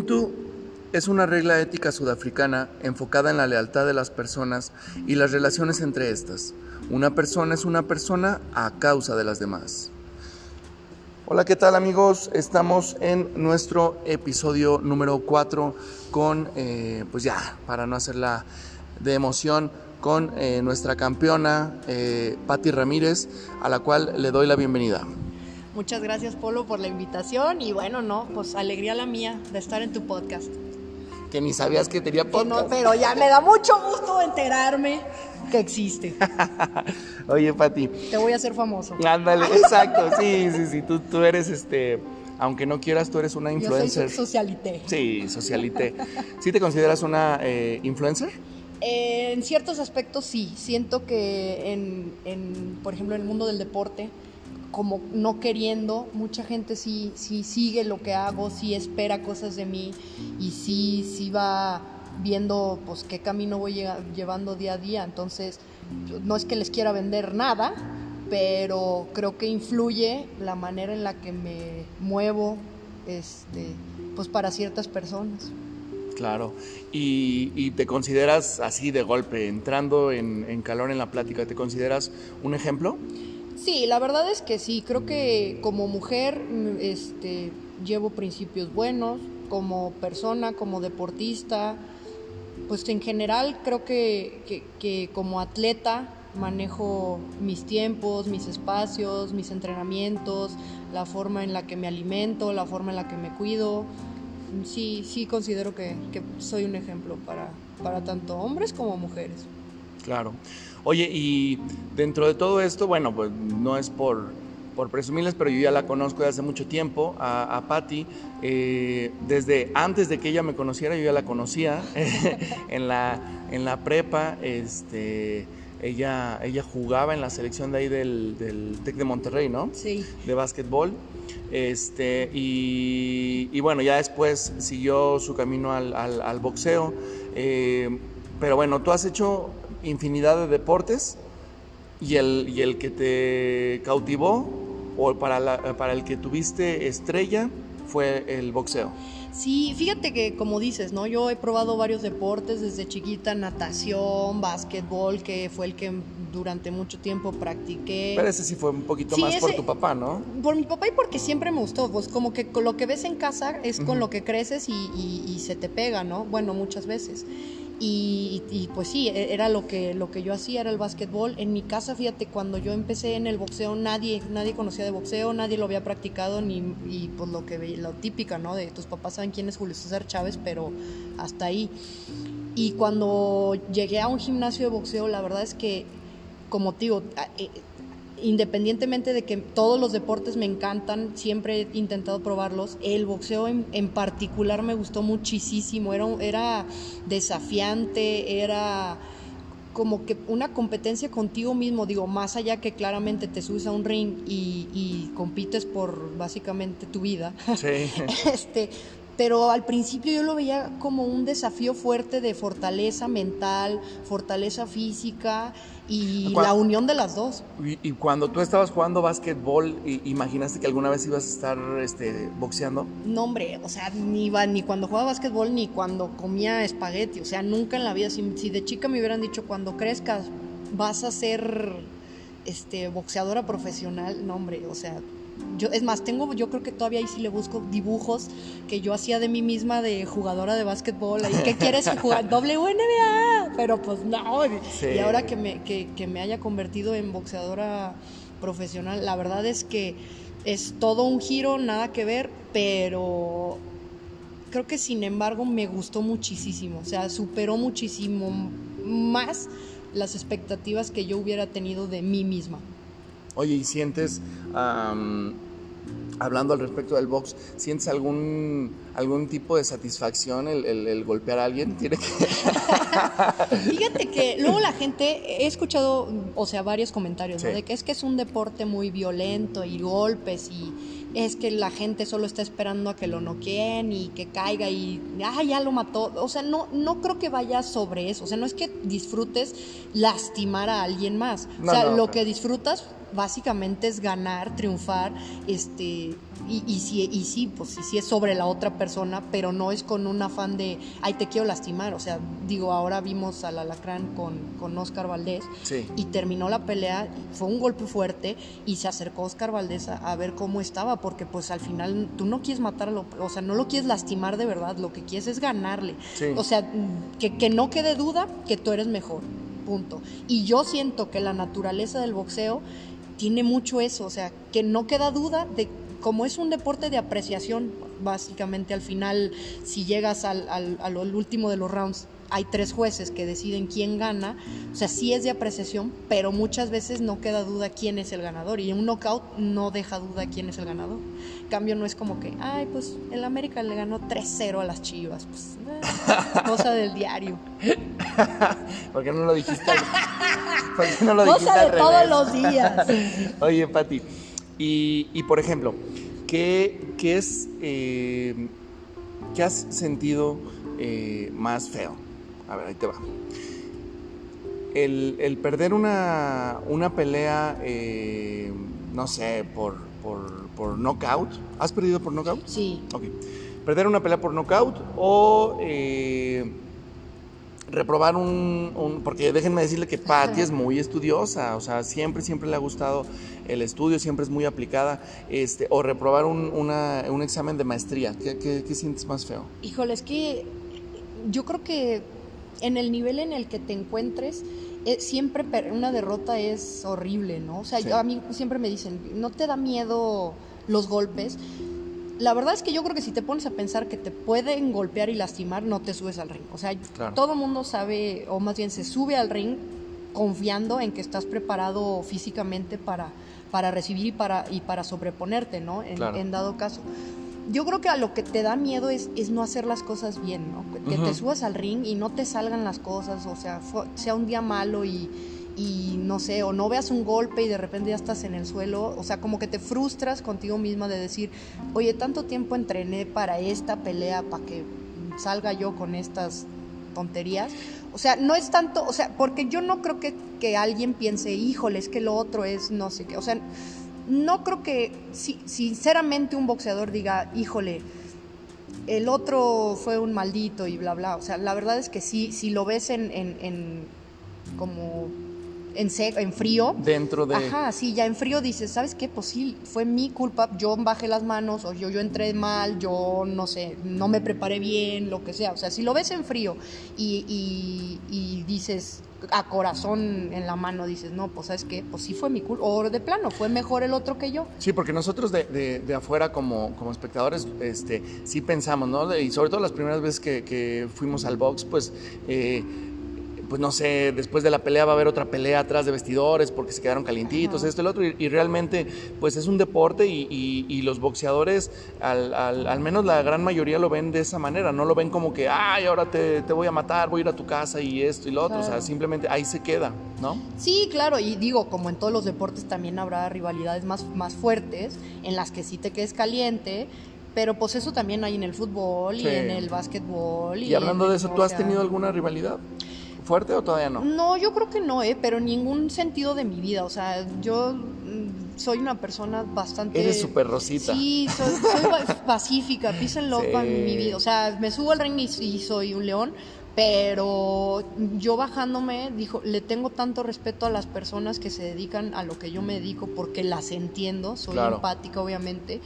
Ubuntu es una regla ética sudafricana enfocada en la lealtad de las personas y las relaciones entre estas. Una persona es una persona a causa de las demás. Hola, ¿qué tal amigos? Estamos en nuestro episodio número 4 con, eh, pues ya, para no hacerla de emoción, con eh, nuestra campeona eh, Patti Ramírez, a la cual le doy la bienvenida. Muchas gracias Polo por la invitación y bueno, no, pues alegría la mía de estar en tu podcast. Que ni sabías que tenía podcast. no, pero ya me da mucho gusto enterarme que existe. Oye, Pati. Te voy a hacer famoso. Ándale, exacto, sí, sí, sí, tú, tú eres este, aunque no quieras, tú eres una influencer. Yo soy socialité. Sí, socialité. ¿Sí te consideras una eh, influencer? Eh, en ciertos aspectos sí, siento que en, en, por ejemplo, en el mundo del deporte, como no queriendo, mucha gente sí, sí sigue lo que hago, sí espera cosas de mí y sí, sí va viendo pues qué camino voy llevando día a día. Entonces, no es que les quiera vender nada, pero creo que influye la manera en la que me muevo este, pues para ciertas personas. Claro, y, te consideras así de golpe, entrando en, en calor en la plática, ¿te consideras un ejemplo? Sí, la verdad es que sí, creo que como mujer este, llevo principios buenos, como persona, como deportista, pues en general creo que, que, como atleta manejo mis tiempos, mis espacios, mis entrenamientos, la forma en la que me alimento, la forma en la que me cuido. Sí, sí considero que, que soy un ejemplo para, para tanto hombres como mujeres. Claro. Oye, y dentro de todo esto, bueno, pues no es por, por presumirles, pero yo ya la conozco de hace mucho tiempo, a, a Patti. Eh, desde antes de que ella me conociera, yo ya la conocía en, la, en la prepa. Este, ella, ella jugaba en la selección de ahí del, del TEC de Monterrey, ¿no? Sí. De básquetbol. Este, y, bueno, ya después siguió su camino al, al, boxeo. Eh, pero bueno, tú has hecho infinidad de deportes y el, y el que te cautivó o para, para el que tuviste estrella fue el boxeo. Sí, fíjate que como dices, ¿no? Yo he probado varios deportes desde chiquita, natación, básquetbol, que fue el que durante mucho tiempo practiqué. Pero ese sí fue un poquito más por tu papá, ¿no? Por mi papá y porque siempre me gustó, pues como que lo que ves en casa es con lo que creces y, y se te pega, ¿no? Bueno, muchas veces. Y, pues sí, e, era lo que, lo que yo hacía, era el básquetbol. En mi casa, fíjate, cuando yo empecé en el boxeo, nadie, nadie conocía de boxeo, nadie lo había practicado, ni, y pues lo que lo típica, ¿no? De tus papás saben quién es Julio César Chávez, pero hasta ahí. Y cuando llegué a un gimnasio de boxeo, la verdad es que, como te digo, eh, independientemente de que todos los deportes me encantan, siempre he intentado probarlos, el boxeo en, particular me gustó muchísimo, era, era desafiante, era como que una competencia contigo mismo, digo, más allá que claramente te subes a un ring y, y compites por básicamente tu vida. Sí. este, pero al principio yo lo veía como un desafío fuerte de fortaleza mental, fortaleza física y la unión de las dos. Y, cuando tú estabas jugando básquetbol, ¿imaginaste que alguna vez ibas a estar este, boxeando? No, hombre, o sea, ni, iba, ni cuando jugaba básquetbol ni cuando comía espagueti, o sea, nunca en la vida, si, si de chica me hubieran dicho cuando crezcas vas a ser este, boxeadora profesional, no, hombre, o sea, yo, es más, tengo, yo creo que todavía ahí sí le busco dibujos que yo hacía de mí misma de jugadora de básquetbol. ¿Y qué quieres jugar? WNBA. Pero pues no. Y ahora que me, que, que me haya convertido en boxeadora profesional, la verdad es que es todo un giro, nada que ver, pero creo que sin embargo me gustó muchísimo. O sea, superó muchísimo más las expectativas que yo hubiera tenido de mí misma. Oye, ¿y sientes, hablando al respecto del box, sientes algún, algún tipo de satisfacción el, golpear a alguien? ¿Tiene que... Fíjate que luego la gente, he escuchado, o sea, varios comentarios, ¿no? De que es que es un deporte muy violento y golpes y es que la gente solo está esperando a que lo noqueen y que caiga y ah, ya lo mató. O sea, no, no creo que vaya sobre eso. O sea, no es que disfrutes lastimar a alguien más. o sea, lo que disfrutas básicamente es ganar, triunfar, este, y, y, si, y sí, pues sí, sí es sobre la otra persona, pero no es con un afán de, ay, te quiero lastimar. O sea, digo, ahora vimos al alacrán con, con Oscar Valdés y terminó la pelea, fue un golpe fuerte y se acercó Oscar Valdés a, ver cómo estaba, porque pues al final tú no quieres matarlo, o sea, no lo quieres lastimar de verdad, lo que quieres es ganarle. O sea, que, que no quede duda que tú eres mejor. Punto. Y yo siento que la naturaleza del boxeo tiene mucho eso, o sea, que no queda duda de como es un deporte de apreciación, básicamente al final, si llegas al, al, último de los rounds, hay tres jueces que deciden quién gana, o sea, sí es de apreciación, pero muchas veces no queda duda quién es el ganador y un knockout no deja duda quién es el ganador. En cambio, no es como que, ay, pues el América le ganó 3-0 a las Chivas, pues eh, cosa del diario. ¿Por qué no lo dijiste? ¿Por qué no lo dijiste cosa de todos los días. Oye, Pati, y, por ejemplo, ¿qué, qué es, eh, ¿qué has sentido eh, más feo? A ver, ahí te va. El, perder una, una pelea, eh, no sé, por, por, por, knockout. ¿Has perdido por knockout? Sí. Ok. Perder una pelea por knockout o reprobar un, Porque déjenme decirle que Patty es muy estudiosa, o sea, siempre, siempre le ha gustado el estudio, siempre es muy aplicada, este, o reprobar un, una, un examen de maestría. ¿Qué, ¿Qué, sientes más feo? Híjole, es que yo creo que en el nivel en el que te encuentres, eh, siempre una derrota es horrible, ¿no? O sea, a mí siempre me dicen, ¿no te da miedo los golpes? la verdad es que yo creo que si te pones a pensar que te pueden golpear y lastimar, no te subes al ring. O sea, todo el mundo sabe, o más bien se sube al ring confiando en que estás preparado físicamente para, para recibir y para, y para sobreponerte, ¿no? En, dado caso. Yo creo que a lo que te da miedo es, es no hacer las cosas bien, ¿no? Que te subas al ring y no te salgan las cosas, o sea, sea un día malo y y no sé, o no veas un golpe y de repente ya estás en el suelo, o sea, como que te frustras contigo misma de decir, oye, tanto tiempo entrené para esta pelea, para que salga yo con estas tonterías. O sea, no es tanto, o sea, porque yo no creo que, que alguien piense, híjole, es que lo otro es no sé qué, o sea, no creo que si, sinceramente un boxeador diga, híjole, el otro fue un maldito y bla, bla. O sea, la verdad es que sí, si lo ves en, en, en como en, en frío. Dentro de... Ajá, sí, ya en frío dices, ¿sabes qué? Pues sí, fue mi culpa, yo bajé las manos, o yo, yo entré mal, yo no sé, no me preparé bien, lo que sea. O sea, si lo ves en frío y, y, dices a corazón en la mano, dices, no, pues ¿sabes qué? Pues sí fue mi culpa. O de plano, fue mejor el otro que yo. Sí, porque nosotros de, de, afuera como, como espectadores, este, sí pensamos, ¿no? Y sobre todo las primeras veces que, que fuimos al box, pues... Eh, pues no sé, después de la pelea va a haber otra pelea atrás de vestidores porque se quedaron calientitos, esto y lo otro, y, realmente pues es un deporte y, los boxeadores, al, al, menos la gran mayoría lo ven de esa manera, no lo ven como que, ay, ahora te, voy a matar, voy a ir a tu casa y esto y lo otro, o sea, simplemente ahí se queda, ¿no? Sí, claro, y digo, como en todos los deportes también habrá rivalidades más, más fuertes en las que sí te quedes caliente, pero pues eso también hay en el fútbol y en el básquetbol. Y, hablando de eso, ¿tú has tenido alguna rivalidad? Fuerte o todavía no? No, yo creo que no, ¿eh? pero en ningún sentido de mi vida. O sea, yo mm, soy una persona bastante... Eres súper rosita. Sí, soy, pacífica, peace and love en mi vida. O sea, me subo al ring y, soy un león, pero yo bajándome, dijo, le tengo tanto respeto a las personas que se dedican a lo que yo me dedico porque las entiendo, soy empática obviamente,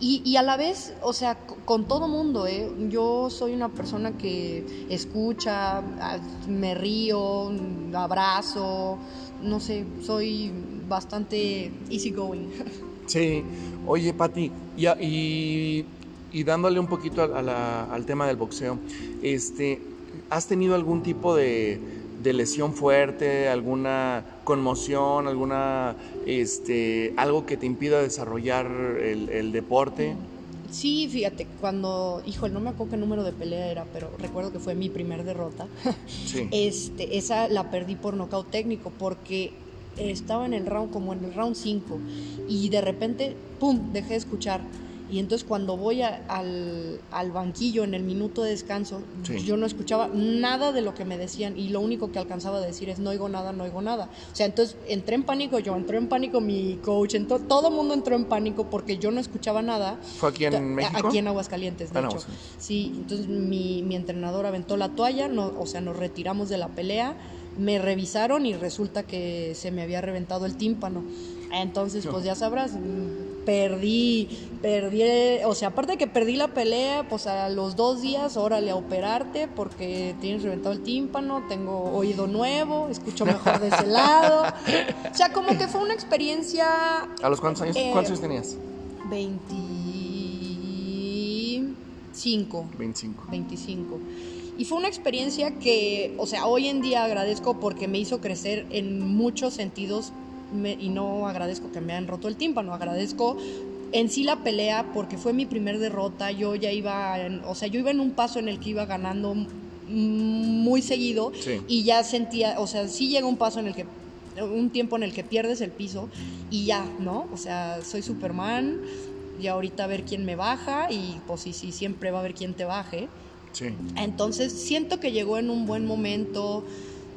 y, a la vez, o sea, con todo mundo, ¿eh? Yo soy una persona que escucha, me río, abrazo, no sé, soy bastante easygoing. Sí, oye, Pati, y, y, dándole un poquito al tema del boxeo, este, ¿has tenido algún tipo de de lesión fuerte, alguna conmoción, alguna este algo que te impida desarrollar el, deporte? Sí, fíjate, cuando, hijo, no me acuerdo qué número de pelea era, pero recuerdo que fue mi primer derrota. Sí. Este, esa la perdí por nocaut técnico porque estaba en el round como en el round 5 y de repente, pum, dejé de escuchar Y entonces cuando voy al, al, banquillo en el minuto de descanso, yo no escuchaba nada de lo que me decían y lo único que alcanzaba a decir es no oigo nada, no oigo nada. O sea, entonces entré en pánico yo, entré en pánico mi coach, entonces, todo el mundo entró en pánico porque yo no escuchaba nada. ¿Fue aquí en México? Aquí en Aguascalientes, de ah, hecho. Sí, entonces mi, mi entrenador aventó la toalla, no, o sea, nos retiramos de la pelea me revisaron y resulta que se me había reventado el tímpano. Entonces, pues ya sabrás, perdí, perdí, o sea, aparte de que perdí la pelea, pues a los dos días, órale a operarte porque tienes reventado el tímpano, tengo oído nuevo, escucho mejor de ese lado. O sea, como que fue una experiencia... ¿A los cuántos años, eh, cuántos años tenías? 25. 25. 25. Y fue una experiencia que, o sea, hoy en día agradezco porque me hizo crecer en muchos sentidos y no agradezco que me hayan roto el tímpano, agradezco en sí la pelea porque fue mi primer derrota, yo ya iba, o sea, yo iba en un paso en el que iba ganando muy seguido y ya sentía, o sea, sí llega un paso en el que un tiempo en el que pierdes el piso y ya, ¿no? O sea, soy Superman y ahorita a ver quién me baja y pues sí, sí, siempre va a haber quien te baje. Entonces siento que llegó en un buen momento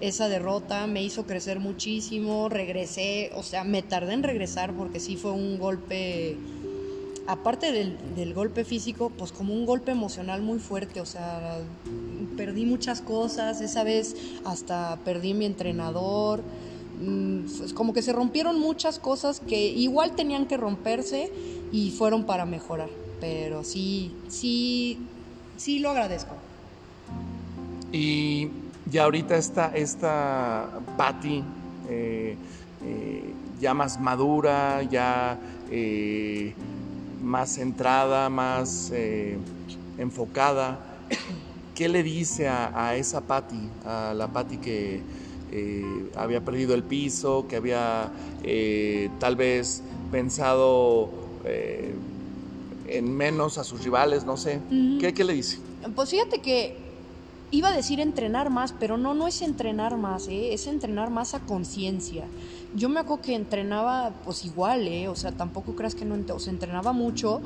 esa derrota, me hizo crecer muchísimo, regresé, o sea, me tardé en regresar porque sí fue un golpe, aparte del, golpe físico, pues como un golpe emocional muy fuerte, o sea, perdí muchas cosas, esa vez hasta perdí mi entrenador, pues como que se rompieron muchas cosas que igual tenían que romperse y fueron para mejorar, pero sí, sí sí lo agradezco. Y ya ahorita está esta Patty eh, eh, ya más madura, ya eh, más centrada, más enfocada. ¿Qué le dice a, esa Patty, a la Patty que había perdido el piso, que había tal vez pensado en menos a sus rivales, no sé. ¿Qué, le dice? Pues fíjate que iba a decir entrenar más, pero no, no es entrenar más, ¿eh? es entrenar más a conciencia. Yo me acuerdo que entrenaba pues igual, ¿eh? o sea, tampoco creas que no, o sea, entrenaba mucho,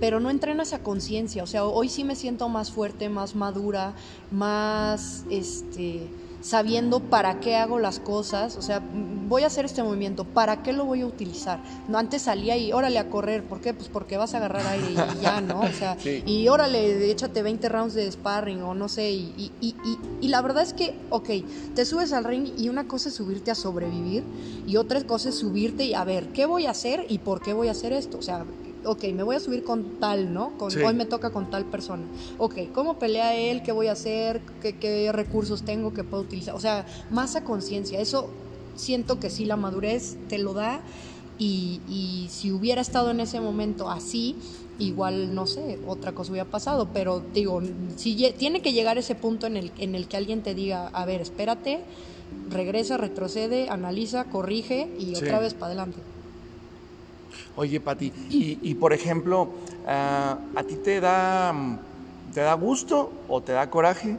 pero no entrenas a conciencia, o sea, hoy sí me siento más fuerte, más madura, más, este sabiendo para qué hago las cosas, o sea, voy a hacer este movimiento, ¿para qué lo voy a utilizar? No, antes salía y órale a correr, ¿por qué? Pues porque vas a agarrar aire y ya, ¿no? O sea, y órale, échate 20 rounds de sparring o no sé, y, y, y, y, la verdad es que, ok, te subes al ring y una cosa es subirte a sobrevivir y otra cosa es subirte y a ver, ¿qué voy a hacer y por qué voy a hacer esto? O sea, ok, me voy a subir con tal, ¿no? Con, Hoy me toca con tal persona. Ok, ¿cómo pelea él? ¿Qué voy a hacer? ¿Qué, recursos tengo que puedo utilizar? O sea, más a conciencia. Eso siento que sí, la madurez te lo da. Y, y, si hubiera estado en ese momento así, igual, no sé, otra cosa hubiera pasado. Pero digo, si tiene que llegar ese punto en el, en el que alguien te diga, a ver, espérate, regresa, retrocede, analiza, corrige y otra vez para adelante. Oye, Pati, y, por ejemplo, ah, ¿a ti te da, te da gusto o te da coraje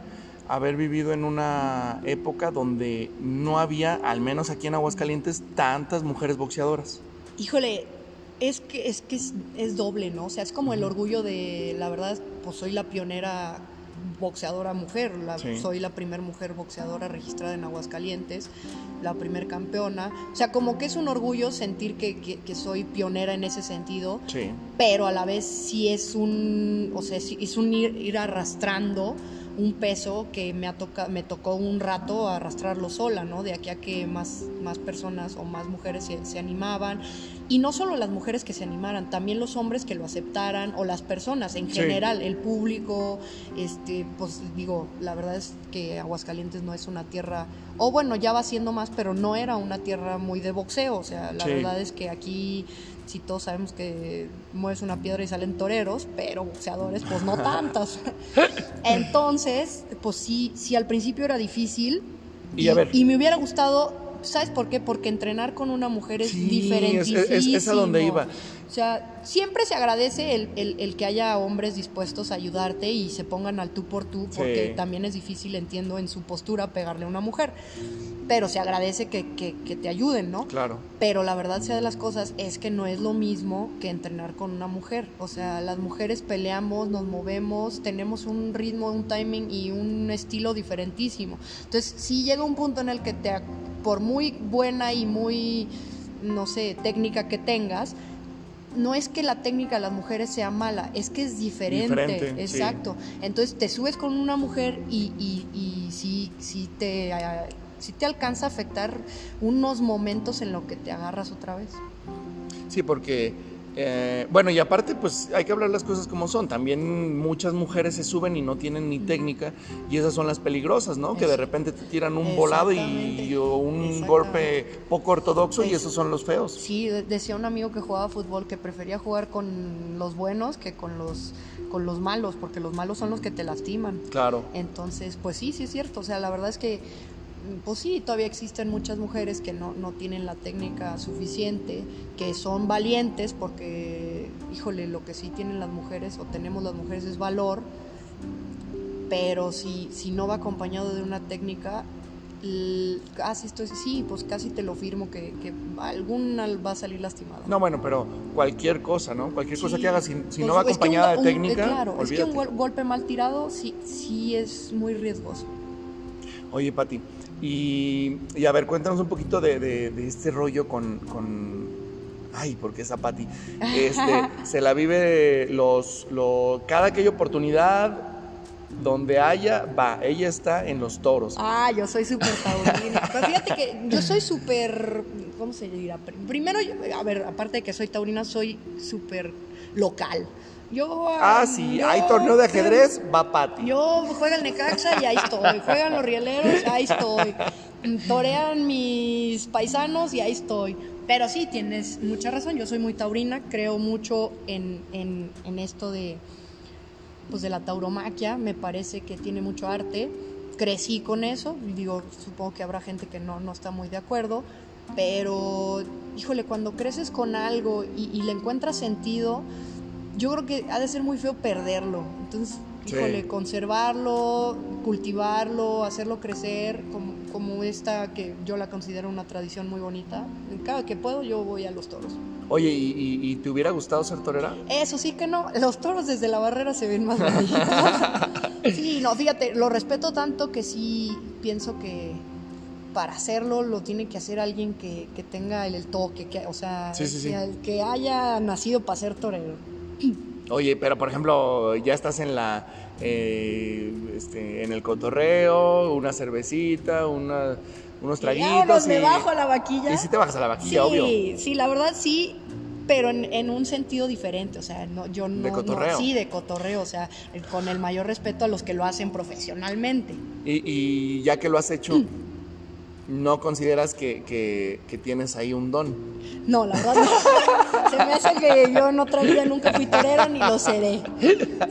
haber vivido en una época donde no había, al menos aquí en Aguascalientes, tantas mujeres boxeadoras? Híjole, es que es que es, doble, ¿no? O sea, es como el orgullo de, la verdad, pues soy la pionera boxeadora mujer, soy la primera mujer boxeadora registrada en Aguascalientes, la primer campeona, o sea, como que es un orgullo sentir que, soy pionera en ese sentido, pero a la vez sí es un, o sea, es un ir arrastrando un peso que me, ha me tocó un rato arrastrarlo sola, ¿no? De aquí a que más, más personas o más mujeres se, animaban. Y no solo las mujeres que se animaran, también los hombres que lo aceptaran o las personas en general, el público, este, pues digo, la verdad es que Aguascalientes no es una tierra, o bueno, ya va siendo más, pero no era una tierra muy de boxeo, o sea, la verdad es que aquí si todos sabemos que mueves una piedra y salen toreros, pero boxeadores pues no tantos. Entonces, pues sí, sí al principio era difícil y, y me hubiera gustado ¿sabes por qué? Porque entrenar con una mujer es Sí, es- es- es a donde iba. O sea, siempre se agradece el, el- el que haya hombres dispuestos a ayudarte y se pongan al tú por tú, porque Sí. también es difícil, entiendo, en su postura pegarle a una mujer. Pero se agradece que, que- que te ayuden, ¿no? Claro. Pero la verdad sea de las cosas es que no es lo mismo que entrenar con una mujer. O sea, las mujeres peleamos, nos movemos, tenemos un ritmo, un timing y un estilo diferentísimo. Entonces, si llega un punto en el que te, por muy buena y muy, no sé, técnica que tengas, no es que la técnica de las mujeres sea mala, es que es diferente. Diferente, sí. Exacto. Entonces te subes con una mujer y, y, y sí, sí te, ah, sí te alcanza a afectar unos momentos en lo que te agarras otra vez. Sí, porque, eh, bueno, y aparte, pues hay que hablar las cosas como son. También muchas mujeres se suben y no tienen ni técnica, y esas son las peligrosas, ¿no? Que de repente te tiran un volado y, un golpe poco ortodoxo, y Eso. esos son los feos. Sí, de- decía un amigo que jugaba fútbol que prefería jugar con los buenos que con los, con los malos, porque los malos son los que te lastiman. Claro. Entonces, pues sí, sí es cierto. O sea, la verdad es que, pues sí, todavía existen muchas mujeres que no, no tienen la técnica suficiente, que son valientes, porque, híjole, lo que sí tienen las mujeres o tenemos las mujeres es valor, pero si, si no va acompañado de una técnica, casi estoy, sí, pues casi te lo firmo que, que alguna va a salir lastimada. No, bueno, pero cualquier cosa, ¿no? Cualquier cosa Sí. que hagas, si, si Pues no va un acompañada de un- técnica, eh, claro, es que un golpe mal tirado sí, sí es muy riesgoso. Oye, Pati, y, y a ver, cuéntanos un poquito de, de- de este rollo con, con- Ay, porque esa Pati. Este, se la vive los, lo, cada que hay oportunidad, donde haya, va. Ella está en los toros. Ah, yo soy súper taurina. Pero fíjate que yo soy súper, ¿cómo se dirá? Pr- Primero, a ver, aparte de que soy taurina, soy súper local. Yo, Ah, sí, yo- hay torneo de ajedrez, va Pati. Yo juega el Necaxa y ahí estoy. Juegan los rieleros, ahí estoy. Torean mis paisanos y ahí estoy. Pero sí, tienes mucha razón. Yo soy muy taurina, creo mucho en, en- en esto de, pues de la tauromaquia. Me parece que tiene mucho arte. Crecí con eso. Digo, supongo que habrá gente que no, no está muy de acuerdo. Pero, híjole, cuando creces con algo y, y le encuentras sentido, yo creo que ha de ser muy feo perderlo. Entonces, Sí. híjole, conservarlo, cultivarlo, hacerlo crecer, como, como esta que yo la considero una tradición muy bonita. Cada que puedo yo voy a los toros. Oye, ¿y, y- y te hubiera gustado ser torera? Eso sí que no, los toros desde la barrera se ven más bonitos. Sí, no, fíjate, lo respeto tanto que sí pienso que para hacerlo lo tiene que hacer alguien que, que tenga el, el toque, que, o sea, Sí, sí, sí. que, que haya nacido para ser torero. Oye, pero por ejemplo, ya estás en la eh, este, en el cotorreo, una cervecita, una, unos traguitos. Vámonos, me y- bajo a la vaquilla. Y si te bajas a la vaquilla, sí, obvio. Sí, la verdad sí, pero en, en un sentido diferente, o sea, no, yo no, De no- cotorreo. sí, de cotorreo, o sea, con el mayor respeto a los que lo hacen profesionalmente. Y, y ya que lo has hecho, ¿no consideras que, que- que tienes ahí un don? No, la verdad no. Se me hace que yo en otra vida nunca fui torero ni lo seré.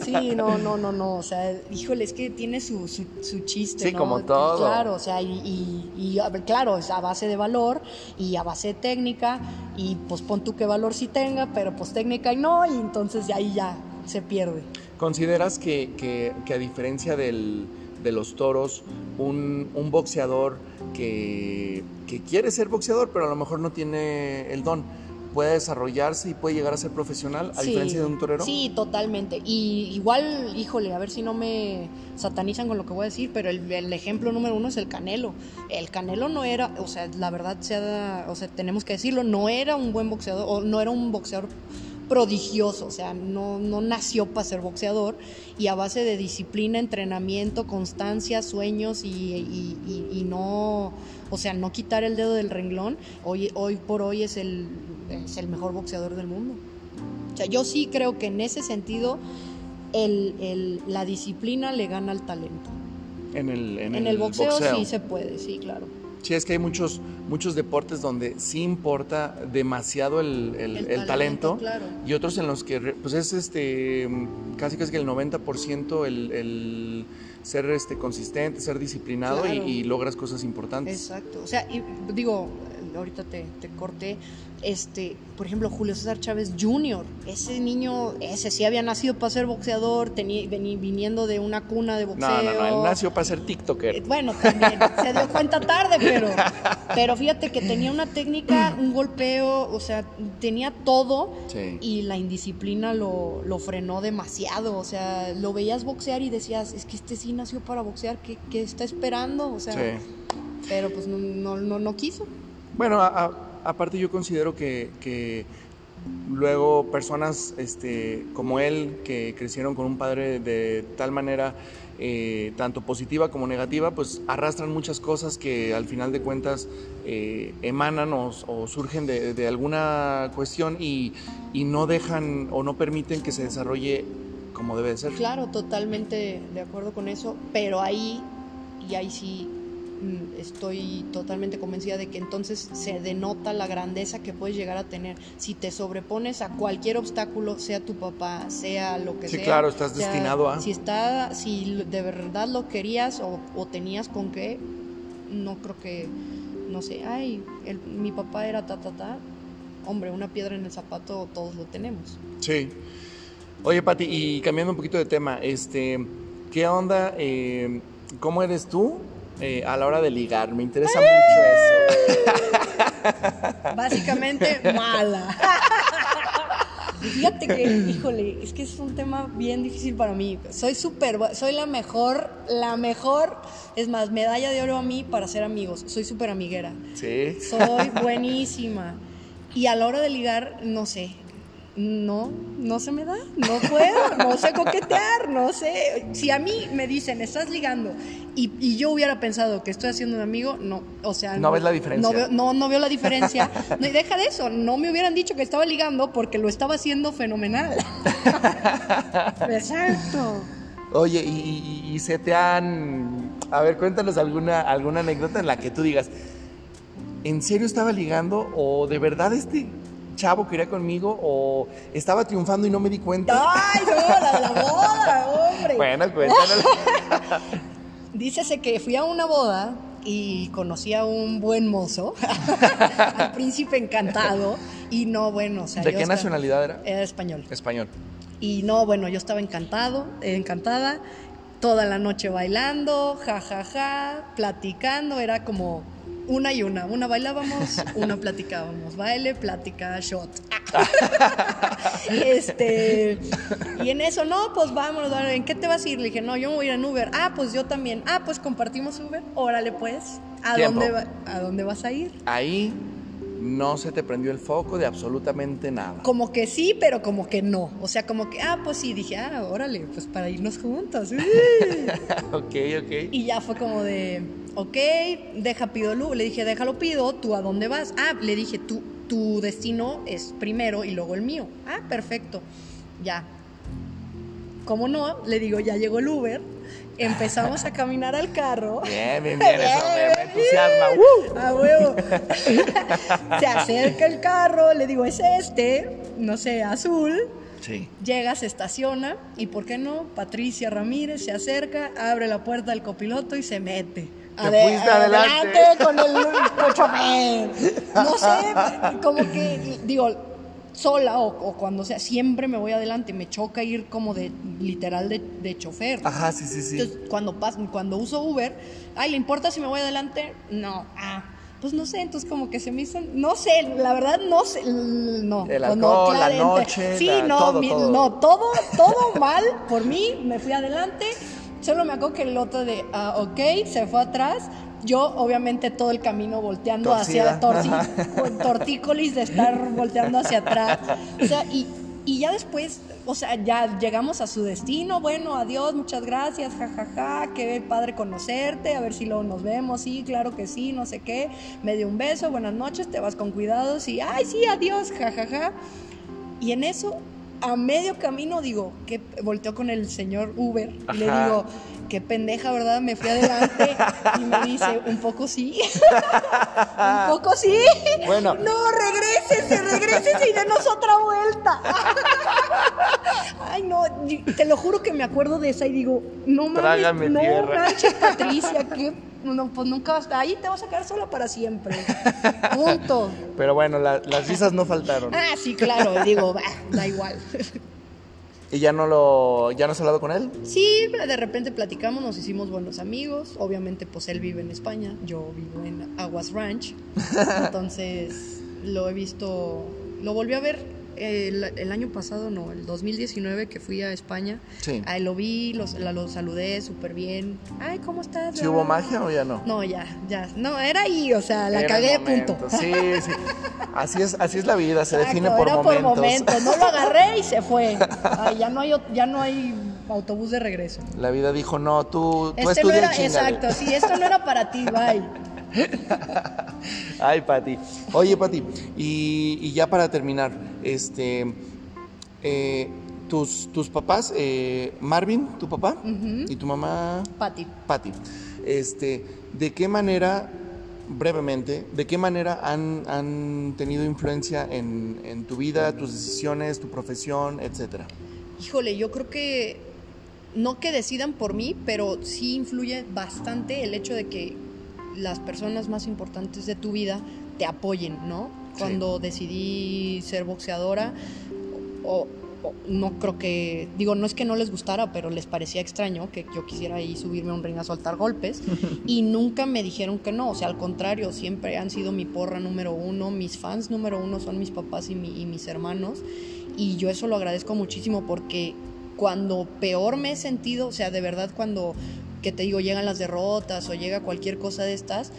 Sí, no, no, no, no. O sea, híjole, es que tiene su, su, su chiste. Sí, ¿no? como todo. Claro, o sea, y, claro, es a base de valor y a base de técnica. Y pues pon tú qué valor sí tenga, pero pues técnica y no, y entonces ya ahí ya se pierde. ¿Consideras que, que- que a diferencia del- de los toros, un, un boxeador que, que quiere ser boxeador, pero a lo mejor no tiene el don, puede desarrollarse y puede llegar a ser profesional, a Sí, diferencia de un torero? Sí, totalmente. Y igual, híjole, a ver si no me satanizan con lo que voy a decir, pero el, el ejemplo número uno es el Canelo. El Canelo no era, o sea, la verdad sea, o sea, tenemos que decirlo, no era un buen boxeador, o no era un boxeador prodigioso, o sea, no, no nació para ser boxeador y a base de disciplina, entrenamiento, constancia, sueños y, y- y- y no, o sea, no quitar el dedo del renglón, hoy, hoy por hoy es el, es el mejor boxeador del mundo. O sea, yo sí creo que en ese sentido el- el- la disciplina le gana al talento. En el, en En, el el boxeo, sí se puede, sí, claro. Sí, es que hay muchos, muchos deportes donde sí importa demasiado el, el- El el talento, talento, claro. y otros en los que pues es este casi casi que el 90% el, el- ser este, consistente, ser disciplinado y, y logras cosas importantes. Exacto. O sea, y digo, ahorita te, te corté. Este, por ejemplo, Julio César Chávez Jr., ese niño, ese sí había nacido para ser boxeador, tenía, viniendo de una cuna de boxeo. No, no, no, él nació para ser Eh, TikToker. Bueno, también se dio cuenta tarde, pero, pero fíjate que tenía una técnica, un golpeo, o sea, tenía todo Sí. y la indisciplina lo, lo frenó demasiado. O sea, lo veías boxear y decías, es que este sí nació para boxear, ¿qué, qué está esperando? O sea, Sí. pero pues no, no, no, no quiso. Bueno, a- a- aparte yo considero que, luego personas este, como él, que crecieron con un padre de tal manera, eh, tanto positiva como negativa, pues arrastran muchas cosas que al final de cuentas eh, emanan o, surgen de, alguna cuestión y, y no dejan o no permiten que se desarrolle como debe de ser. Claro, totalmente de acuerdo con eso, pero ahí, y ahí sí estoy totalmente convencida de que entonces se denota la grandeza que puedes llegar a tener si te sobrepones a cualquier obstáculo, sea tu papá, sea lo que Sí, sea. claro, estás sea, destinado a- Si, está, si de verdad lo querías o, o tenías con qué, no creo que, no sé, ay, el- mi papá era ta, ta, ta. Hombre, una piedra en el zapato todos lo tenemos. Sí. Oye, Pati, y cambiando un poquito de tema, este, ¿qué onda? eh, ¿Cómo eres tú eh, a la hora de ligar? Me interesa mucho eso. Básicamente mala. Fíjate que, híjole, es que es un tema bien difícil para mí. Soy súper, soy la mejor, la mejor, es más, medalla de oro a mí para ser amigos. Soy súper amiguera. Sí. Soy buenísima. Y a la hora de ligar, no sé. No, no se me da, no puedo, no sé coquetear, no sé. Si a mí me dicen, estás ligando, y, y yo hubiera pensado que estoy haciendo un amigo, no, o sea... No ves la diferencia. No veo, no, no veo la diferencia. No, y deja de eso, no me hubieran dicho que estaba ligando porque lo estaba haciendo fenomenal. Exacto. Oye, y, y- y se te han... A ver, cuéntanos alguna, alguna anécdota en la que tú digas, ¿en serio estaba ligando? ¿O de verdad este chavo quería conmigo? ¿O estaba triunfando y no me di cuenta? Ay, no, la de la boda, hombre. Bueno, cuéntanos. Dícese que fui a una boda y conocí a un buen mozo, al príncipe encantado, y no, bueno, o sea, ¿De yo qué estaba- nacionalidad era? Era español. Español. Y no, bueno, yo estaba encantado, encantada, toda la noche bailando, ja, ja, ja, platicando, era como una y una, una bailábamos, una platicábamos, baile, plática, shot. este, y en eso, no, pues vámonos, ¿en qué te vas a ir? Le dije, no, yo me voy a ir en Uber. Ah, pues yo también. Ah, pues compartimos Uber. Órale, pues. ¿A Tiempo. dónde, va- ¿A dónde vas a ir? Ahí no se te prendió el foco de absolutamente nada. Como que sí, pero como que no. O sea, como que, ah, pues sí, dije, ah, órale, pues para irnos juntos. ok, ok. Y ya fue como de, ok, deja pido Lu. Le dije, déjalo pido, ¿tú a dónde vas? Ah, le dije, tú, tu destino es primero y luego el mío. Ah, perfecto. Ya. ¿Cómo no? Le digo, ya llegó el Uber. Empezamos a caminar al carro. Bien, bien, bien, eso me, me entusiasma. ¡Uh! A huevo. Se acerca el carro, le digo, es este, no sé, azul. Sí. Llega, se estaciona y, ¿por qué no? Patricia Ramírez se acerca, abre la puerta del copiloto y se mete. Te fuiste adelante. con el chofer. No sé, como que, digo, sola o, o cuando sea, siempre me voy adelante. Me choca ir como de, literal, de, de chofer. Ajá, sí, sí, sí. Entonces, cuando, pas- cuando uso Uber, ay, ¿le importa si me voy adelante? No, ah, pues no sé, entonces como que se me hizo, no sé, la verdad no sé, no. El pues no, alcohol, la claramente. noche, Sí, la- no, todo, mi- todo. no, todo, todo mal por mí, me fui adelante, solo me acuerdo que el otro de, ah, ok, se fue atrás. Yo, obviamente, todo el camino volteando Torcida. hacia con tortícolis de estar volteando hacia atrás. O sea, y, y ya después, o sea, ya llegamos a su destino. Bueno, adiós, muchas gracias, jajaja, qué padre conocerte, a ver si luego nos vemos. Sí, claro que sí, no sé qué. Me dio un beso, buenas noches, te vas con cuidados y, ay, sí, adiós, jajaja. Y en eso, a medio camino, digo, que volteó con el señor Uber y le digo, qué pendeja, ¿verdad? Me fui adelante y me dice, un poco sí. un poco sí. Bueno. No, regrésese, regrésese y denos otra vuelta. Ay, no, te lo juro que me acuerdo de esa y digo, no mames, no tierra. manches, Patricia, que no, pues nunca vas, ahí te vas a quedar sola para siempre. Punto. Pero bueno, la- las risas no faltaron. Ah, sí, claro, digo, bah, da igual. ¿Y ya no lo, ya no has hablado con él? Sí, de repente platicamos, nos hicimos buenos amigos. Obviamente, pues él vive en España, yo vivo en Aguas Ranch. Entonces, lo he visto, lo volví a ver el, el año pasado, no, el 2019 que fui a España. Sí. Ahí lo vi, los- la- lo, saludé súper bien. Ay, ¿cómo estás? ¿Sí hubo magia o ya no? No, ya, ya. No, era ahí, o sea, la Era cagué, punto. Sí, sí. Así es, así es la vida, se define por era momentos. por momentos. No lo agarré y se fue. Ay, ya no hay, ya no hay autobús de regreso. La vida dijo, no, tú, tú Este no era, y chíngale". exacto, sí, esto no era para ti, bye. Ay, Pati. Oye, Pati, y, y ya para terminar, este, eh, tus, tus papás, eh, Marvin, tu papá, y tu mamá, Pati. Pati, este, ¿de qué manera, brevemente, de qué manera han, han tenido influencia en, en tu vida, tus decisiones, tu profesión, etcétera? Híjole, yo creo que no que decidan por mí, pero sí influye bastante el hecho de que las personas más importantes de tu vida te apoyen, ¿no? Sí. Cuando decidí ser boxeadora, o, o no creo que, digo, no es que no les gustara, pero les parecía extraño que yo quisiera ahí subirme a un ring a soltar golpes y nunca me dijeron que no, o sea, al contrario, siempre han sido mi porra número uno, mis fans número uno son mis papás y, mi- y mis hermanos y yo eso lo agradezco muchísimo porque cuando peor me he sentido, o sea, de verdad cuando, que te digo, llegan las derrotas o llega cualquier cosa de estas,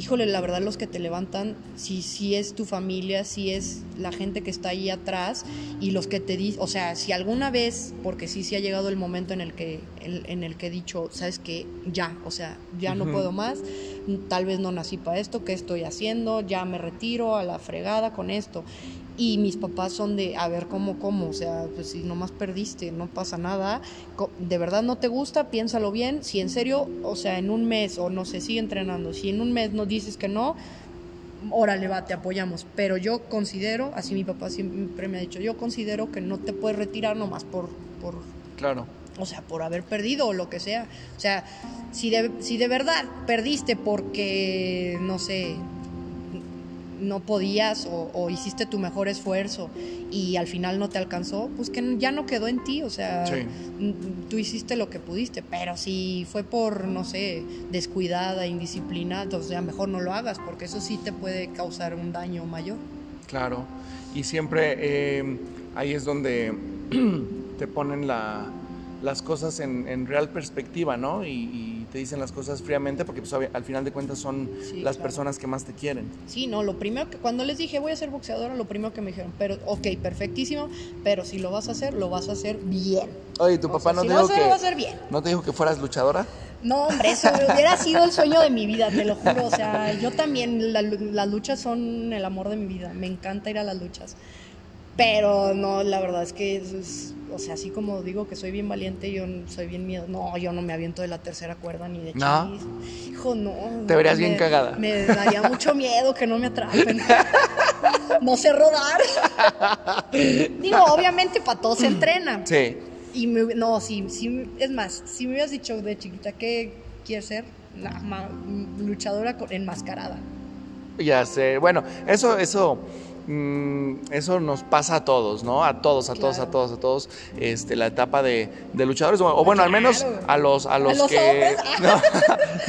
híjole, la verdad los que te levantan, si sí es tu familia, si es la gente que está ahí atrás y los que te dicen, o sea, si alguna vez, porque sí, sí ha llegado el momento en el que, en, en el que he dicho, sabes que ya, o sea, ya no puedo más, tal vez no nací para esto, ¿qué estoy haciendo? Ya me retiro a la fregada con esto. Y mis papás son de, a ver, ¿cómo, cómo? O sea, pues si nomás perdiste, no pasa nada. De verdad no te gusta, piénsalo bien. Si en serio, o sea, en un mes, o no sé, sigue entrenando. Si en un mes no dices que no, órale, va, te apoyamos. Pero yo considero, así mi papá siempre me ha dicho, yo considero que no te puedes retirar nomás por, por Claro. o sea, por haber perdido o lo que sea. O sea, si de, si de verdad perdiste porque, no sé, no podías o, o hiciste tu mejor esfuerzo y al final no te alcanzó, pues que ya no quedó en ti, o sea, Sí. tú hiciste lo que pudiste, pero si fue por, no sé, descuidada, indisciplina, o sea, mejor no lo hagas, porque eso sí te puede causar un daño mayor. Claro, y siempre eh, ahí es donde te ponen la- las cosas en, en real perspectiva, ¿no? Y, y te dicen las cosas fríamente porque pues, al final de cuentas son Sí, las claro. personas que más te quieren. Sí, no, lo primero que cuando les dije voy a ser boxeadora, lo primero que me dijeron, pero ok, perfectísimo, pero si lo vas a hacer, lo vas a hacer bien. Oye, ¿tu O papá sea, no, si te dijo hacer, lo vas a que, hacer bien. no te dijo que fueras luchadora? No, hombre, eso hubiera sido el sueño de mi vida, te lo juro. O sea, yo también, la las luchas son el amor de mi vida. Me encanta ir a las luchas. Pero no, la verdad es que, es- o sea, así como digo que soy bien valiente, yo soy bien miedo. No, yo no me aviento de la tercera cuerda ni de ¿No? chis. Hijo, no. Te verías me- bien cagada. Me daría mucho miedo que no me atrapen. no sé rodar. digo, obviamente para todo se entrena. Sí. Y me- no, sí, sí, es más, si me hubieras dicho de chiquita que quieres ser la ma- luchadora con- enmascarada. Ya sé. Bueno, eso, eso, eso nos pasa a todos, ¿no? A todos, a todos, a todos, a todos. Este, la etapa de, de luchadores, o, bueno, al menos a los, a los, los que. No,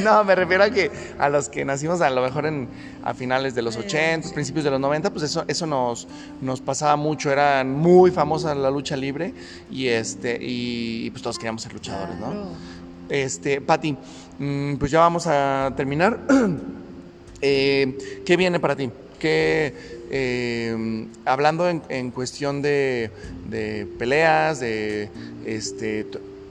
no, me refiero a que a los que nacimos a lo mejor en a finales de los Eh, 80, sí. principios de los 90, pues eso, eso nos, nos pasaba mucho. Era muy famosa la lucha libre y este, y, pues todos queríamos ser luchadores, ¿no? Claro. Este, Pati, mm, pues ya vamos a terminar. Eh, ¿Qué viene para ti? ¿Qué, eh, hablando en, cuestión de, peleas, de este,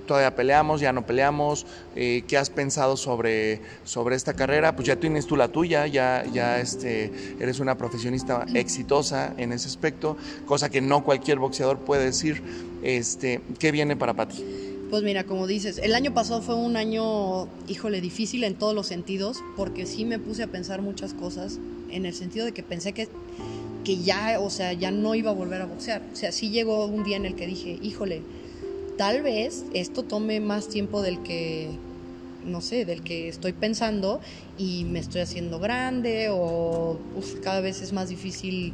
todavía peleamos, ya no peleamos, eh, ¿qué has pensado sobre, sobre esta carrera? Pues ya tienes tú la tuya, ya, ya este, eres una profesionista exitosa en ese aspecto, cosa que no cualquier boxeador puede decir. Este, ¿Qué viene para Pati? Pues mira, como dices, el año pasado fue un año, híjole, difícil en todos los sentidos, porque sí me puse a pensar muchas cosas, en el sentido de que pensé que, que ya, o sea, ya no iba a volver a boxear. O sea, sí llegó un día en el que dije, híjole, tal vez esto tome más tiempo del que, no sé, del que estoy pensando y me estoy haciendo grande o cada vez es más difícil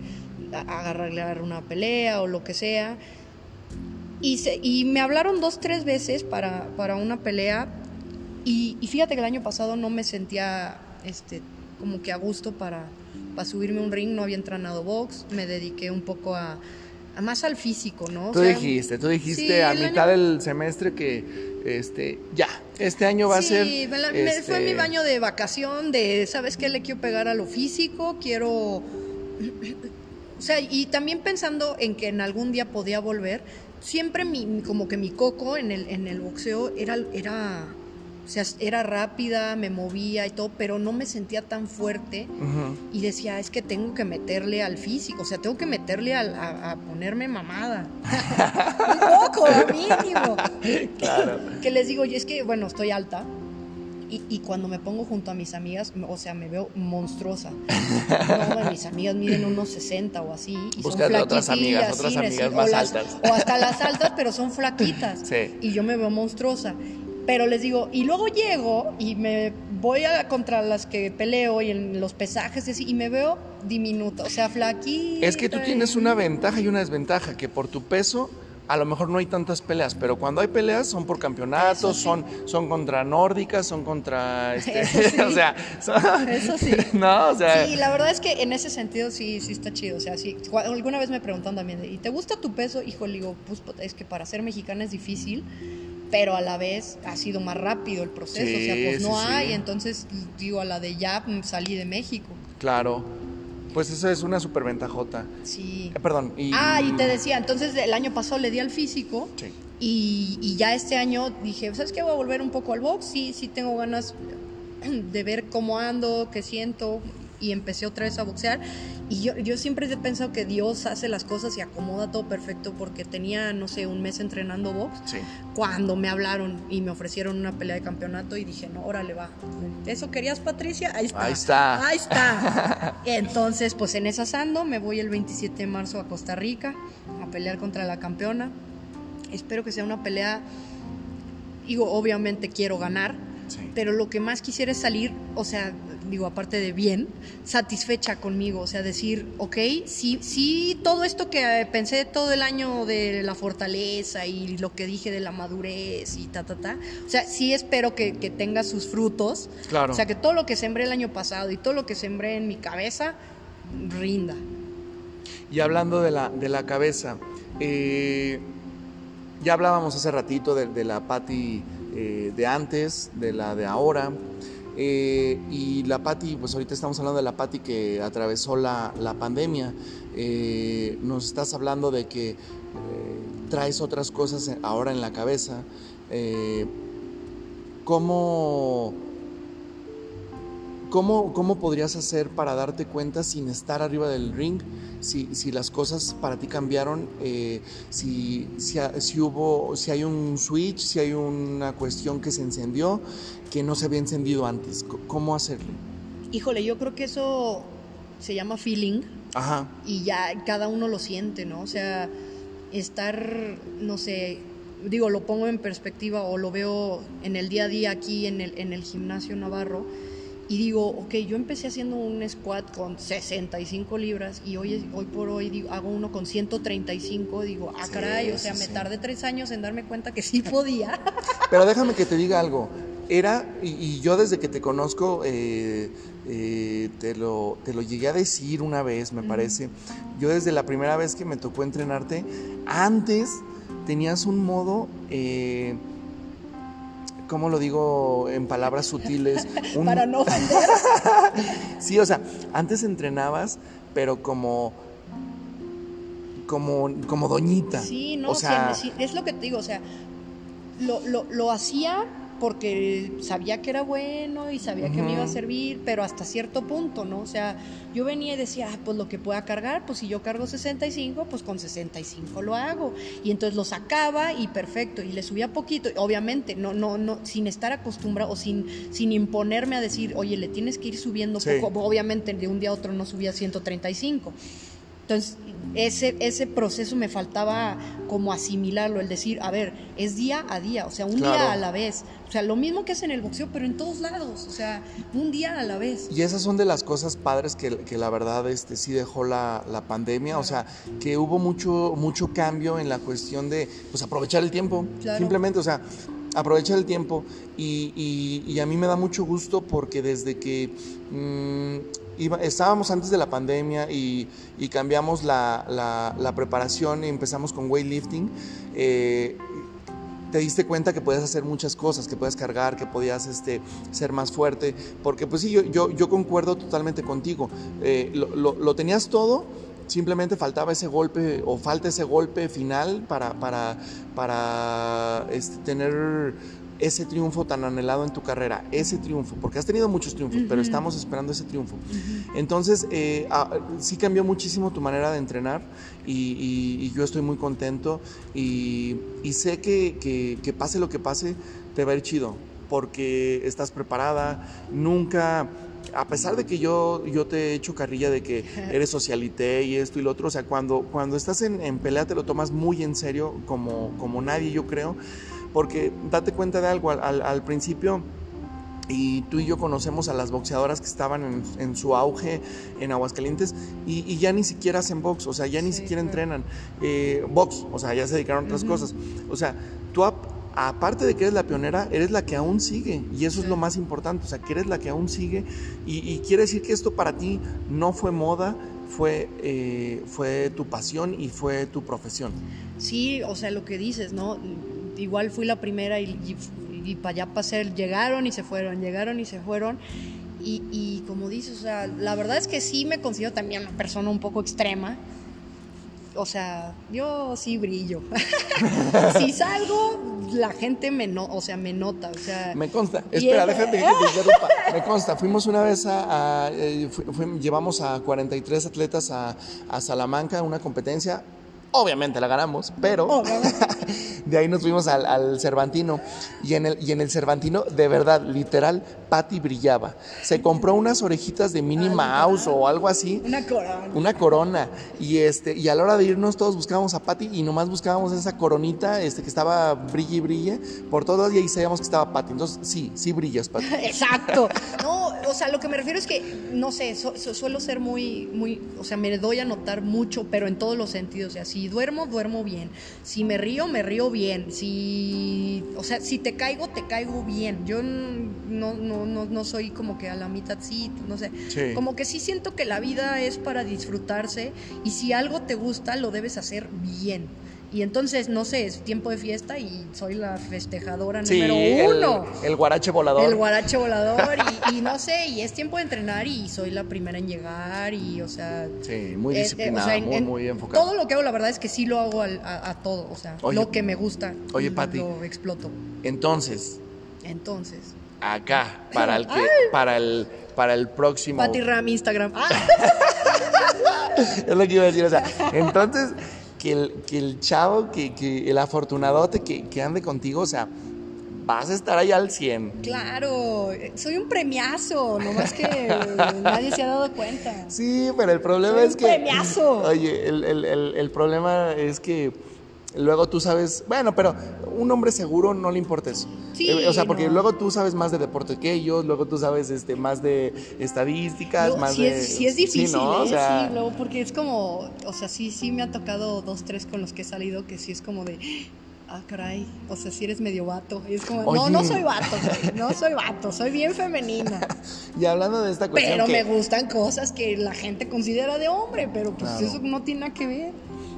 agarrarle a una pelea o lo que sea. Y, y me hablaron dos, tres veces para, para una pelea y, y, fíjate que el año pasado no me sentía este, como que a gusto para, para subirme un ring, no había entrenado box, me dediqué un poco a, más al físico, ¿no? tú dijiste, tú dijiste a mitad del semestre que este ya, este año va a ser Sí, fue mi este baño de vacación de, ¿sabes qué? Le quiero pegar a lo físico, quiero o sea, y también pensando en que en algún día podía volver, siempre mi, como que mi coco en el, en el boxeo era, era o sea, era rápida, me movía y todo, pero no me sentía tan fuerte. Y decía, es que tengo que meterle al físico, o sea, tengo que meterle a, ponerme mamada. Un poco, mínimo. Claro. Que les digo, yo es que, bueno, estoy alta. Y, cuando me pongo junto a mis amigas, o sea, me veo monstruosa. mis amigas miden unos 60 o así. Y son otras amigas, otras amigas más altas. O hasta las altas, pero son flaquitas. Sí. Y yo me veo monstruosa. Pero les digo, y luego llego y me voy a contra las que peleo y en los pesajes y me veo diminuta, o sea, flaquita. Es que tú tienes una ventaja y una desventaja, que por tu peso a lo mejor no hay tantas peleas, pero cuando hay peleas son por campeonatos, son, son contra nórdicas, son contra... Este, o sea, eso sí. No, o sea... Sí, la verdad es que en ese sentido sí, sí está chido. O sea, sí, alguna vez me preguntan también, ¿y te gusta tu peso? Hijo, le digo, pues es que para ser mexicana es difícil pero a la vez ha sido más rápido el proceso, o sea, pues no hay, entonces digo, a la de ya mm, salí de México. Claro. Pues esa es una superventajota. Sí. Eh, perdón. Y... Ah, y te decía, entonces el año pasado le di al físico. Sí. Y, y, ya este año dije, ¿sabes qué? Voy a volver un poco al box. Sí, sí tengo ganas de ver cómo ando, qué siento. Y empecé otra vez a boxear. Y yo, yo siempre he pensado que Dios hace las cosas y acomoda todo perfecto porque tenía, no sé, un mes entrenando box. Cuando me hablaron y me ofrecieron una pelea de campeonato y dije, no, órale, va. ¿Eso querías, Patricia? Ahí está. Ahí está. Ahí está. Entonces, pues en esa sando me voy el 27 de marzo a Costa Rica a pelear contra la campeona. Espero que sea una pelea. Digo, obviamente quiero ganar, pero lo que más quisiera es salir, o sea, digo, aparte de bien, satisfecha conmigo, o sea, decir, ok, sí, sí, todo esto que pensé todo el año de la fortaleza y lo que dije de la madurez y ta, ta, ta, o sea, sí espero que, tenga sus frutos, claro. o sea, que todo lo que sembré el año pasado y todo lo que sembré en mi cabeza, rinda. Y hablando de la, de la cabeza, eh, ya hablábamos hace ratito de, la Patti eh, de antes, de la de ahora. Eh, y la Patti, pues ahorita estamos hablando de la Patti que atravesó la, pandemia. Eh, nos estás hablando de que eh, traes otras cosas ahora en la cabeza. ¿cómo, cómo, ¿Cómo podrías hacer para darte cuenta sin estar arriba del ring? Si, si las cosas para ti cambiaron, si, si, si, hubo, si hay un switch, si hay una cuestión que se encendió, que no se había encendido antes? ¿Cómo hacerlo? Híjole, yo creo que eso se llama feeling. Ajá. Y ya cada uno lo siente, ¿no? O sea, estar, no sé, digo, lo pongo en perspectiva o lo veo en el día a día aquí en el, en el gimnasio Navarro y digo, ok, yo empecé haciendo un squat con 65 libras y hoy, hoy por hoy digo, hago uno con 135, digo, ah, caray, o sea, me tardé tres años en darme cuenta que sí podía. Pero déjame que te diga algo, era, y, yo desde que te conozco, eh, eh, te, lo, te lo llegué a decir una vez, me parece, yo desde la primera vez que me tocó entrenarte, antes tenías un modo... Eh, ¿cómo lo digo en palabras sutiles? Para no ofender. sí, o sea, antes entrenabas, pero como como, como doñita. Sí, no, o sea, es lo que te digo, o sea, lo, lo, lo hacía porque sabía que era bueno y sabía que me iba a servir, pero hasta cierto punto, ¿no? O sea, yo venía y decía, ah, pues lo que pueda cargar, pues si yo cargo 65, pues con 65 lo hago. Y entonces lo sacaba y perfecto, y le subía poquito, obviamente, no, no, no, sin estar acostumbrado o sin, sin imponerme a decir, oye, le tienes que ir subiendo poco, obviamente de un día a otro no subía 135 Entonces, ese, ese proceso me faltaba como asimilarlo, el decir, a ver, es día a día, o sea, un día a la vez. O sea, lo mismo que es en el boxeo, pero en todos lados, o sea, un día a la vez. Y esas son de las cosas padres que, que la verdad este, sí dejó la, la pandemia, o sea, que hubo mucho, mucho cambio en la cuestión de pues, aprovechar el tiempo, simplemente, o sea, aprovechar el tiempo y, y, a mí me da mucho gusto porque desde que estábamos antes de la pandemia y, cambiamos la, preparación y empezamos con weightlifting, eh, te diste cuenta que podías hacer muchas cosas, que podías cargar, que podías este, ser más fuerte, porque pues sí, yo, yo, concuerdo totalmente contigo. Eh, lo, lo, tenías todo, simplemente faltaba ese golpe o falta ese golpe final para, para, para este, tener ese triunfo tan anhelado en tu carrera, ese triunfo, porque has tenido muchos triunfos, pero estamos esperando ese triunfo. Entonces, eh, ah, sí cambió muchísimo tu manera de entrenar y, yo estoy muy contento y, sé que, que, pase lo que pase, te va a ir chido, porque estás preparada, nunca a pesar de que yo, yo te he hecho carrilla de que eres socialité y esto y lo otro, o sea, cuando, cuando estás en, en pelea te lo tomas muy en serio, como, como nadie, yo creo. Porque date cuenta de algo, al, principio y tú y yo conocemos a las boxeadoras que estaban en, su auge en Aguascalientes y, ya ni siquiera hacen box, o sea, ya ni siquiera entrenan eh, box, o sea, ya se dedicaron a otras cosas. O sea, tú aparte de que eres la pionera, eres la que aún sigue y eso es lo más importante, o sea, que eres la que aún sigue y, quiere decir que esto para ti no fue moda, fue, eh, fue tu pasión y fue tu profesión. Sí, o sea, lo que dices, ¿no? Igual fui la primera y, y, para allá pasé, llegaron y se fueron, llegaron y se fueron. Y, y, como dices, o sea, la verdad es que sí me considero también una persona un poco extrema. O sea, yo sí brillo. si salgo, la gente me, no, o sea, me nota. O sea, me consta. Espera, déjame que te Me consta. Fuimos una vez a. Eh, llevamos a 43 atletas a, a Salamanca, una competencia Obviamente la ganamos, pero de ahí nos fuimos al, Cervantino. Y en, el, y en el Cervantino, de verdad, literal, Patty brillaba. Se compró unas orejitas de Minnie Mouse o algo así. Una corona. Una corona. Y, este, y a la hora de irnos, todos buscábamos a Patty y nomás buscábamos esa coronita este, que estaba brille y brille por todos y ahí sabíamos que estaba Patty. Entonces, sí, sí brillas, Patty. Exacto. No, o sea, lo que me refiero es que, no sé, suelo ser muy, muy, o sea, me doy a notar mucho, pero en todos los sentidos. O sea, si duermo, duermo bien. Si me río, me río bien. Si, o sea, si te caigo, te caigo bien. Yo no, no, no, no soy como que a la mitad sí, no sé. Como que sí siento que la vida es para disfrutarse y si algo te gusta, lo debes hacer bien. Y entonces, no sé, es tiempo de fiesta y soy la festejadora número uno. El, guarache volador. El guarache volador. y, no sé, y es tiempo de entrenar y soy la primera en llegar y, o sea... Sí, muy eh, eh, disciplinada, muy, muy enfocada. Todo lo que hago, la verdad es que sí lo hago a, todo, o sea, lo que me gusta. Oye, Pati. Lo exploto. Entonces... Entonces... Acá, para el que... Para el, para el próximo... Pati Ram, Instagram. es lo que iba a decir, o sea, entonces que el, que el chavo, que, que el afortunadote que, que ande contigo, o sea, vas a estar ahí al 100. Claro, soy un premiazo, nomás que nadie se ha dado cuenta. Sí, pero el problema es un que... premiazo. Oye, el, el, el, problema es que luego tú sabes, bueno, pero un hombre seguro no le importa eso. Sí, eh, o sea, porque luego tú sabes más de deporte que ellos, luego tú sabes este, más de estadísticas, más de... Es, sí es difícil, sí, ¿no? ¿eh? sí, porque es como, o sea, sí, sí me ha tocado dos, tres con los que he salido que sí es como de... Ah, caray, o sea, si eres medio vato. Y es como, no, no soy vato, no soy vato, soy bien femenina. y hablando de esta cuestión. Pero me gustan cosas que la gente considera de hombre, pero pues eso no tiene nada que ver.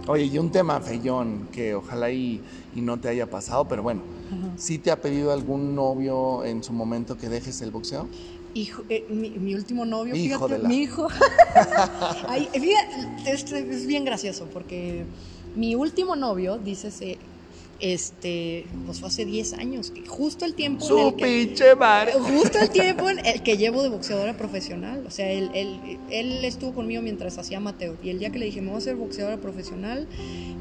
Oye, y un tema feyón que ojalá y, no te haya pasado, pero bueno, ¿sí te ha pedido algún novio en su momento que dejes el boxeo? Hijo, eh, mi, último novio, hijo fíjate, mi hijo. fíjate, es, bien gracioso porque mi último novio, dices, este, pues fue hace 10 años, justo el tiempo Su en el que, pinche madre. justo el tiempo en el que llevo de boxeadora profesional, o sea, él, él, él estuvo conmigo mientras hacía amateur y el día que le dije, me voy a ser boxeadora profesional,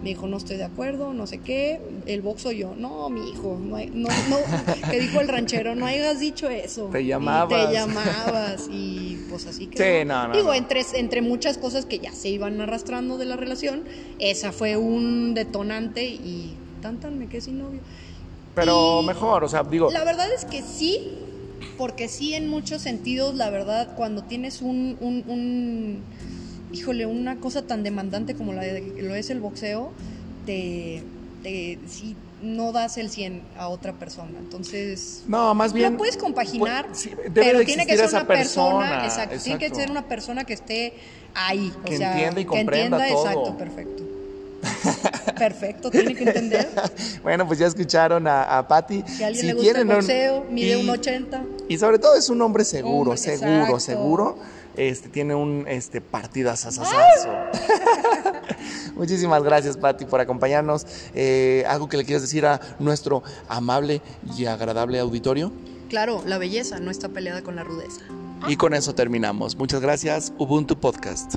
me dijo, no estoy de acuerdo, no sé qué, el boxo yo, no, mi hijo, no, hay- no, no, que dijo el ranchero, no hayas dicho eso. Te Y llamabas. te llamabas y pues así que... Sí, no, no, Digo. Entre, entre muchas cosas que ya se iban arrastrando de la relación, esa fue un detonante y tan tan me quedé sin novio. Pero Y mejor, o sea, digo, La verdad es que sí, porque sí en muchos sentidos, la verdad, cuando tienes un, un, un- híjole, una cosa tan demandante como la de, lo es el boxeo, te, te sí, no das el 100 a otra persona. Entonces, no, más bien. lo puedes compaginar, pues, sí, debe pero de tiene que ser esa una persona, persona, exacto, tiene que ser una persona que esté ahí, o Que sea, entienda y que comprenda entienda, todo. exacto, perfecto. Perfecto, tiene que entender Bueno, pues ya escucharon a, a Patti. a alguien Si le gusta quieren, el boxeo, mide y- un 80. Y sobre todo es un hombre seguro, Hombre, seguro, exacto. seguro. Este tiene un este partidazazazazo. Muchísimas gracias, Patti, por acompañarnos. Eh, algo que le quieras decir a nuestro amable y agradable auditorio. Claro, la belleza no está peleada con la rudeza. Y con eso terminamos. Muchas gracias, Ubuntu Podcast.